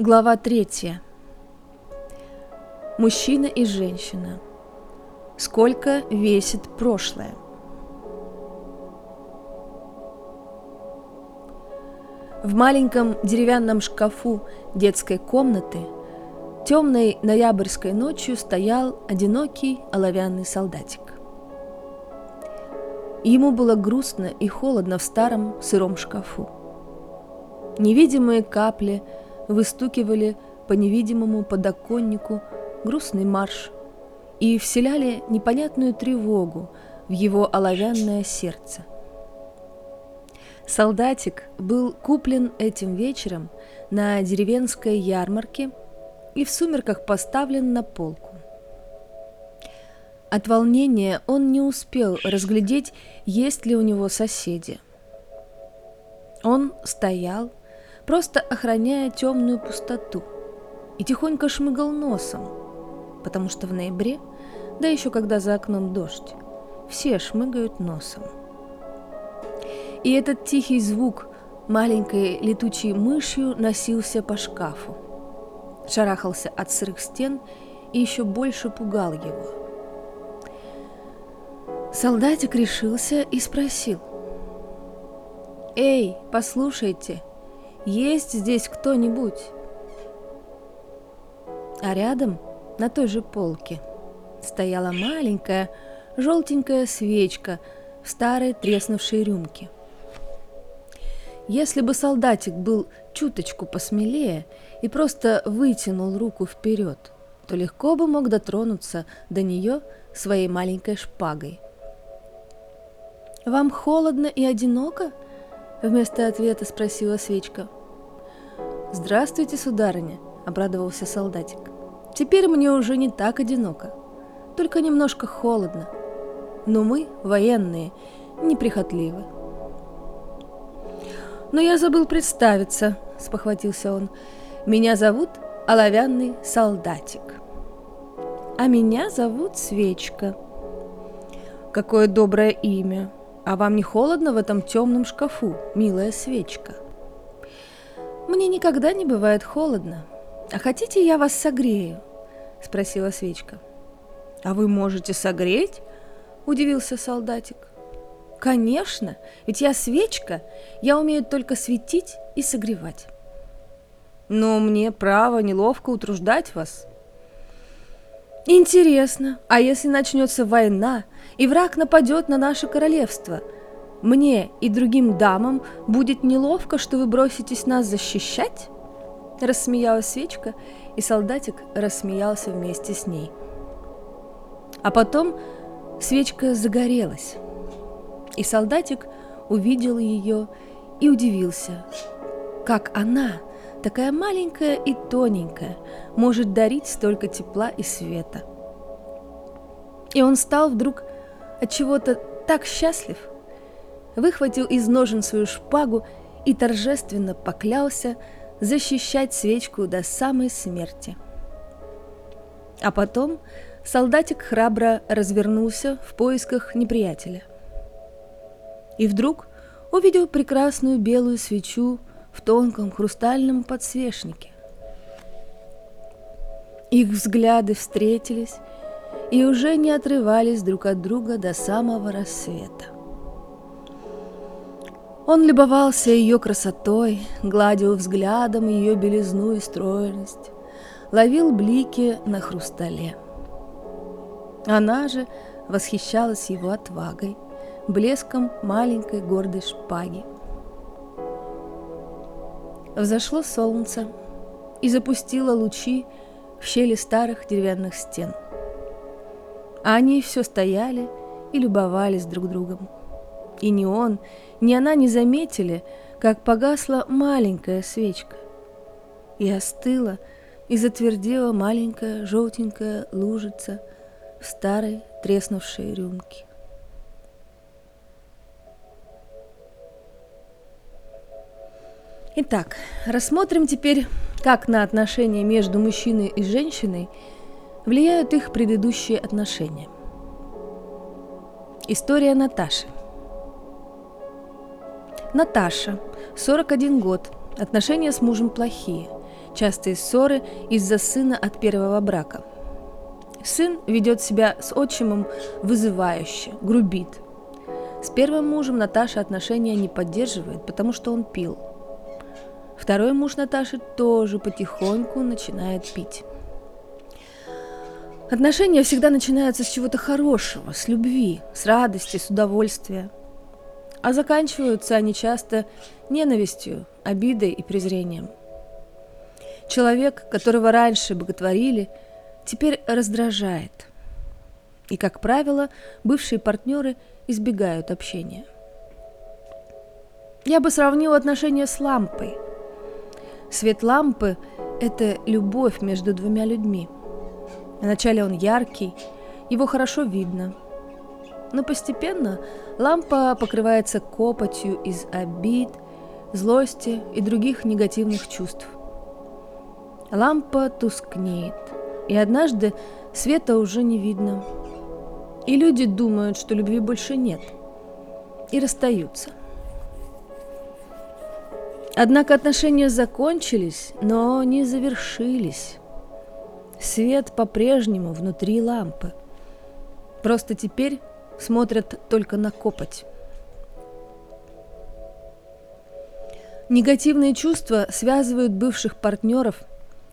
Глава третья. Мужчина и женщина. Сколько весит прошлое? В маленьком деревянном шкафу детской комнаты темной ноябрьской ночью стоял одинокий оловянный солдатик. Ему было грустно и холодно в старом сыром шкафу. Невидимые капли выстукивали по невидимому подоконнику грустный марш и вселяли непонятную тревогу в его оловянное сердце. Солдатик был куплен этим вечером на деревенской ярмарке и в сумерках поставлен на полку. От волнения он не успел разглядеть, есть ли у него соседи. Он стоял, просто охраняя темную пустоту, и тихонько шмыгал носом, потому что в ноябре, да еще когда за окном дождь, все шмыгают носом. И этот тихий звук маленькой летучей мышью носился по шкафу, шарахался от сырых стен и еще больше пугал его – Солдатик решился и спросил. «Эй, послушайте, есть здесь кто-нибудь?» А рядом, на той же полке, стояла маленькая желтенькая свечка в старой треснувшей рюмке. Если бы солдатик был чуточку посмелее и просто вытянул руку вперед, то легко бы мог дотронуться до нее своей маленькой шпагой – «Вам холодно и одиноко?» — вместо ответа спросила свечка. «Здравствуйте, сударыня!» — обрадовался солдатик. «Теперь мне уже не так одиноко, только немножко холодно. Но мы, военные, неприхотливы». «Но я забыл представиться», — спохватился он. «Меня зовут Оловянный солдатик». «А меня зовут Свечка». «Какое доброе имя!» А вам не холодно в этом темном шкафу, милая свечка? Мне никогда не бывает холодно. А хотите, я вас согрею? Спросила свечка. А вы можете согреть? Удивился солдатик. Конечно, ведь я свечка, я умею только светить и согревать. Но мне право неловко утруждать вас. Интересно, а если начнется война, и враг нападет на наше королевство, мне и другим дамам будет неловко, что вы броситесь нас защищать? Рассмеялась свечка, и солдатик рассмеялся вместе с ней. А потом свечка загорелась, и солдатик увидел ее и удивился, как она – такая маленькая и тоненькая, может дарить столько тепла и света. И он стал вдруг от чего-то так счастлив, выхватил из ножен свою шпагу и торжественно поклялся защищать свечку до самой смерти. А потом солдатик храбро развернулся в поисках неприятеля. И вдруг увидел прекрасную белую свечу в тонком хрустальном подсвечнике. Их взгляды встретились и уже не отрывались друг от друга до самого рассвета. Он любовался ее красотой, гладил взглядом ее белизну и стройность, ловил блики на хрустале. Она же восхищалась его отвагой, блеском маленькой гордой шпаги. Взошло солнце и запустило лучи в щели старых деревянных стен. Они все стояли и любовались друг другом. И ни он, ни она не заметили, как погасла маленькая свечка. И остыла, и затвердела маленькая желтенькая лужица в старой треснувшей рюмке. Итак, рассмотрим теперь, как на отношения между мужчиной и женщиной влияют их предыдущие отношения. История Наташи. Наташа, 41 год, отношения с мужем плохие. частые ссоры из-за сына от первого брака. Сын ведет себя с отчимом вызывающе, грубит. С первым мужем Наташа отношения не поддерживает, потому что он пил. Второй муж Наташи тоже потихоньку начинает пить. Отношения всегда начинаются с чего-то хорошего, с любви, с радости, с удовольствия. А заканчиваются они часто ненавистью, обидой и презрением. Человек, которого раньше боготворили, теперь раздражает. И, как правило, бывшие партнеры избегают общения. Я бы сравнил отношения с лампой. Свет лампы – это любовь между двумя людьми – Вначале он яркий, его хорошо видно. Но постепенно лампа покрывается копотью из обид, злости и других негативных чувств. Лампа тускнеет, и однажды света уже не видно. И люди думают, что любви больше нет, и расстаются. Однако отношения закончились, но не завершились. Свет по-прежнему внутри лампы. Просто теперь смотрят только на копоть. Негативные чувства связывают бывших партнеров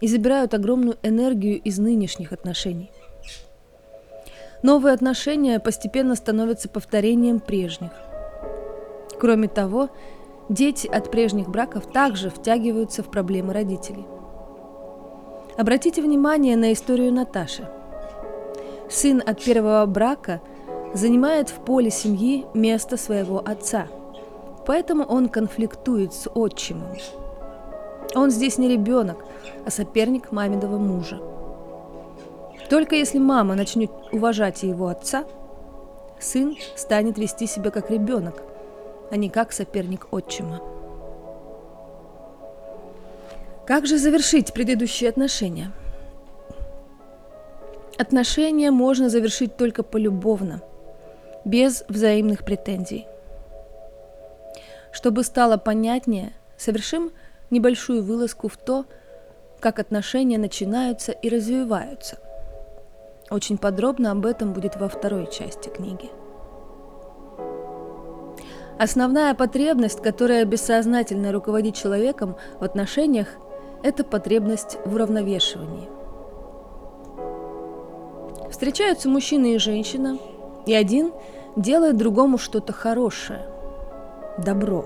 и забирают огромную энергию из нынешних отношений. Новые отношения постепенно становятся повторением прежних. Кроме того, дети от прежних браков также втягиваются в проблемы родителей – Обратите внимание на историю Наташи. Сын от первого брака занимает в поле семьи место своего отца, поэтому он конфликтует с отчимом. Он здесь не ребенок, а соперник маминого мужа. Только если мама начнет уважать его отца, сын станет вести себя как ребенок, а не как соперник отчима. Как же завершить предыдущие отношения? Отношения можно завершить только полюбовно, без взаимных претензий. Чтобы стало понятнее, совершим небольшую вылазку в то, как отношения начинаются и развиваются. Очень подробно об этом будет во второй части книги. Основная потребность, которая бессознательно руководит человеком в отношениях – это потребность в уравновешивании. Встречаются мужчина и женщина, и один делает другому что-то хорошее, добро.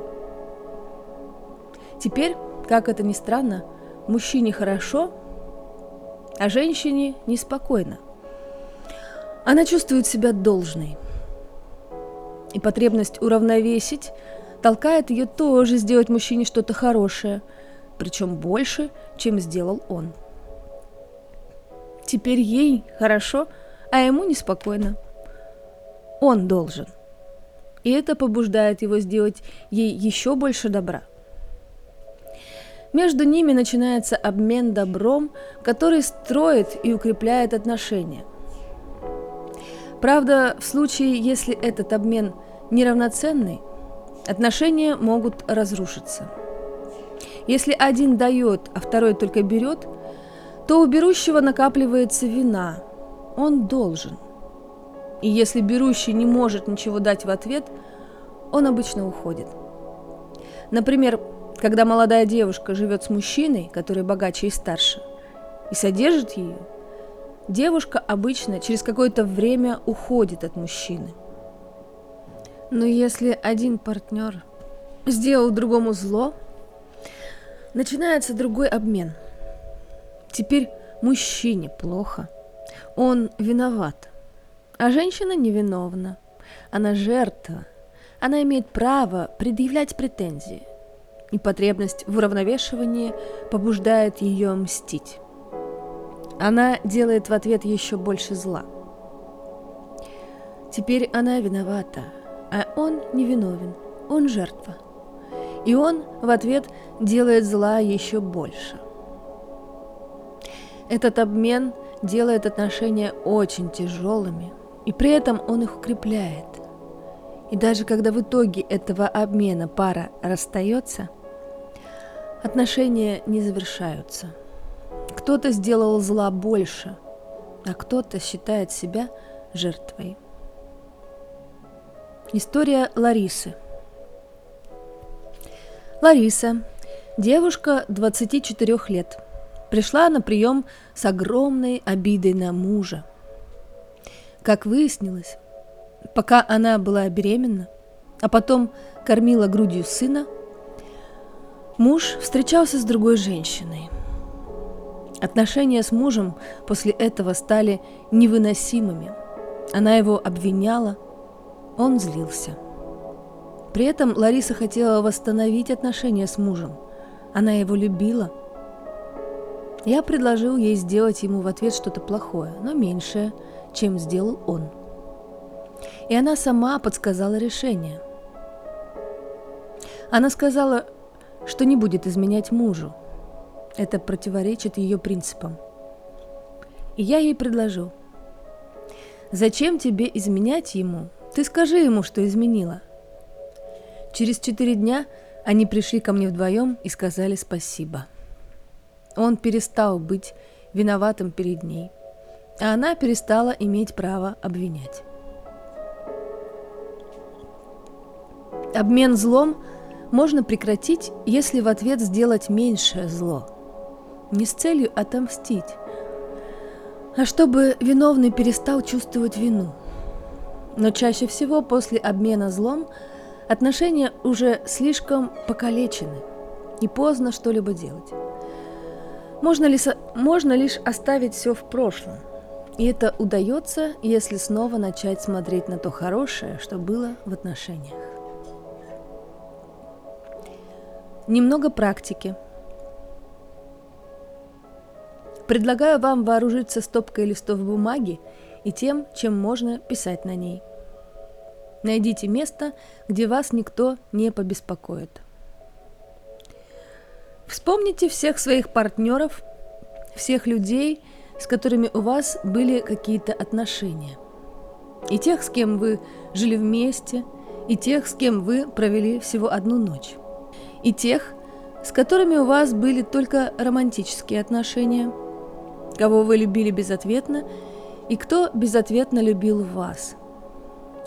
Теперь, как это ни странно, мужчине хорошо, а женщине неспокойно. Она чувствует себя должной. И потребность уравновесить толкает ее тоже сделать мужчине что-то хорошее – причем больше, чем сделал он. Теперь ей хорошо, а ему неспокойно. Он должен. И это побуждает его сделать ей еще больше добра. Между ними начинается обмен добром, который строит и укрепляет отношения. Правда, в случае, если этот обмен неравноценный, отношения могут разрушиться – если один дает, а второй только берет, то у берущего накапливается вина. Он должен. И если берущий не может ничего дать в ответ, он обычно уходит. Например, когда молодая девушка живет с мужчиной, который богаче и старше, и содержит ее, девушка обычно через какое-то время уходит от мужчины. Но если один партнер сделал другому зло, Начинается другой обмен. Теперь мужчине плохо. Он виноват. А женщина невиновна. Она жертва. Она имеет право предъявлять претензии. И потребность в уравновешивании побуждает ее мстить. Она делает в ответ еще больше зла. Теперь она виновата, а он невиновен. Он жертва. И он в ответ делает зла еще больше. Этот обмен делает отношения очень тяжелыми, и при этом он их укрепляет. И даже когда в итоге этого обмена пара расстается, Отношения не завершаются. Кто-то сделал зла больше, а кто-то считает себя жертвой. История Ларисы. Лариса, девушка 24 лет, пришла на прием с огромной обидой на мужа. Как выяснилось, пока она была беременна, а потом кормила грудью сына, муж встречался с другой женщиной. Отношения с мужем после этого стали невыносимыми. Она его обвиняла, он злился. При этом Лариса хотела восстановить отношения с мужем. Она его любила. Я предложил ей сделать ему в ответ что-то плохое, но меньшее, чем сделал он. И она сама подсказала решение. Она сказала, что не будет изменять мужу. Это противоречит ее принципам. И я ей предложил. Зачем тебе изменять ему, ты скажи ему, что изменила. Через четыре дня они пришли ко мне вдвоем и сказали спасибо. Он перестал быть виноватым перед ней, а она перестала иметь право обвинять. Обмен злом можно прекратить, если в ответ сделать меньшее зло. Не с целью отомстить, а чтобы виновный перестал чувствовать вину – но чаще всего после обмена злом отношения уже слишком покалечены, и поздно что-либо делать. Можно, ли, можно лишь оставить все в прошлом, и это удается, если снова начать смотреть на то хорошее, что было в отношениях. Немного практики. Предлагаю вам вооружиться стопкой листов бумаги и тем, чем можно писать на ней. Найдите место, где вас никто не побеспокоит. Вспомните всех своих партнеров, всех людей, с которыми у вас были какие-то отношения. И тех, с кем вы жили вместе, и тех, с кем вы провели всего одну ночь. И тех, с которыми у вас были только романтические отношения, кого вы любили безответно и кто безответно любил вас,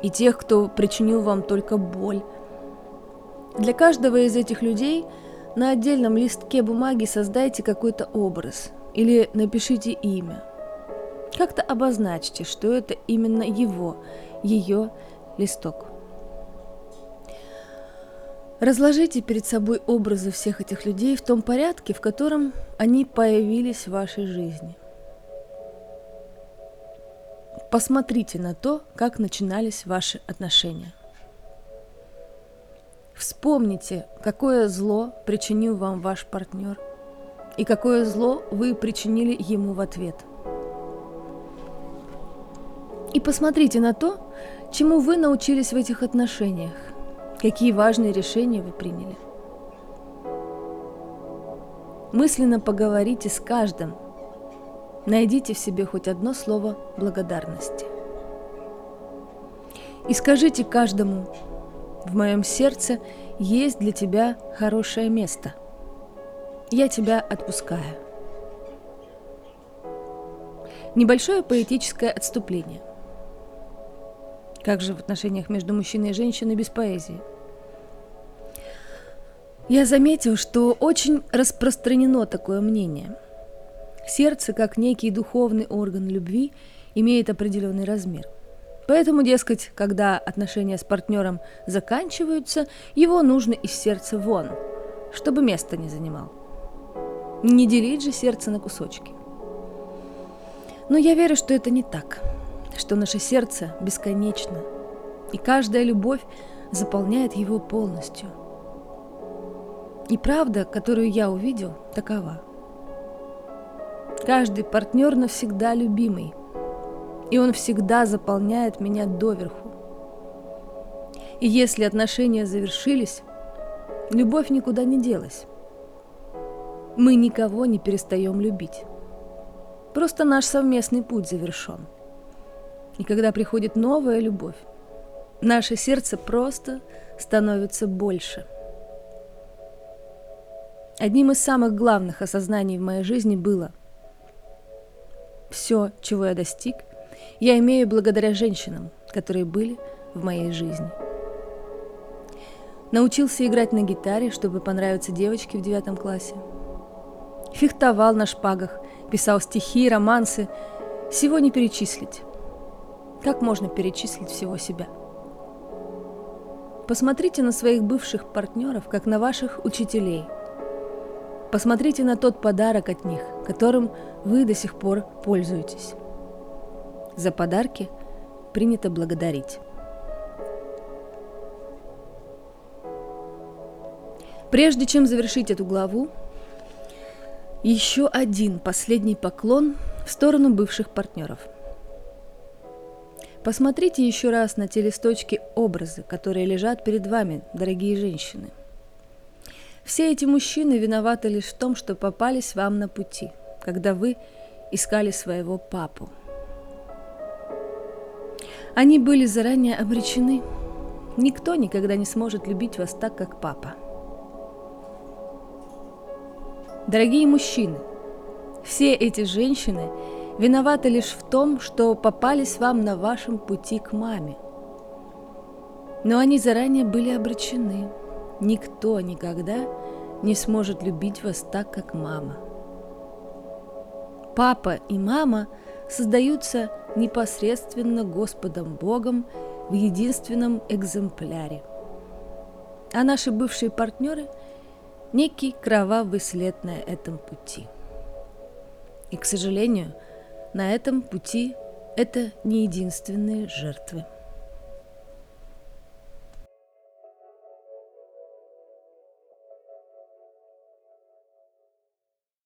и тех, кто причинил вам только боль. Для каждого из этих людей на отдельном листке бумаги создайте какой-то образ или напишите имя. Как-то обозначьте, что это именно его, ее листок. Разложите перед собой образы всех этих людей в том порядке, в котором они появились в вашей жизни – Посмотрите на то, как начинались ваши отношения. Вспомните, какое зло причинил вам ваш партнер и какое зло вы причинили ему в ответ. И посмотрите на то, чему вы научились в этих отношениях, какие важные решения вы приняли. Мысленно поговорите с каждым – Найдите в себе хоть одно слово благодарности. И скажите каждому, в моем сердце есть для тебя хорошее место. Я тебя отпускаю. Небольшое поэтическое отступление. Как же в отношениях между мужчиной и женщиной без поэзии? Я заметил, что очень распространено такое мнение – Сердце, как некий духовный орган любви, имеет определенный размер. Поэтому, дескать, когда отношения с партнером заканчиваются, его нужно из сердца вон, чтобы место не занимал. Не делить же сердце на кусочки. Но я верю, что это не так, что наше сердце бесконечно, и каждая любовь заполняет его полностью. И правда, которую я увидел, такова – Каждый партнер навсегда любимый. И он всегда заполняет меня доверху. И если отношения завершились, любовь никуда не делась. Мы никого не перестаем любить. Просто наш совместный путь завершен. И когда приходит новая любовь, наше сердце просто становится больше. Одним из самых главных осознаний в моей жизни было все, чего я достиг, я имею благодаря женщинам, которые были в моей жизни. Научился играть на гитаре, чтобы понравиться девочке в девятом классе. Фехтовал на шпагах, писал стихи, романсы. Всего не перечислить. Как можно перечислить всего себя? Посмотрите на своих бывших партнеров, как на ваших учителей. Посмотрите на тот подарок от них, которым вы до сих пор пользуетесь. За подарки принято благодарить. Прежде чем завершить эту главу, еще один последний поклон в сторону бывших партнеров. Посмотрите еще раз на те листочки образы, которые лежат перед вами, дорогие женщины. Все эти мужчины виноваты лишь в том, что попались вам на пути, когда вы искали своего папу. Они были заранее обречены. Никто никогда не сможет любить вас так, как папа – Дорогие мужчины, все эти женщины виноваты лишь в том, что попались вам на вашем пути к маме. Но они заранее были обречены. Никто никогда не сможет любить вас так, как мама. Папа и мама создаются непосредственно Господом Богом в единственном экземпляре. А наши бывшие партнеры – некий кровавый след на этом пути. И, к сожалению, на этом пути это не единственные жертвы.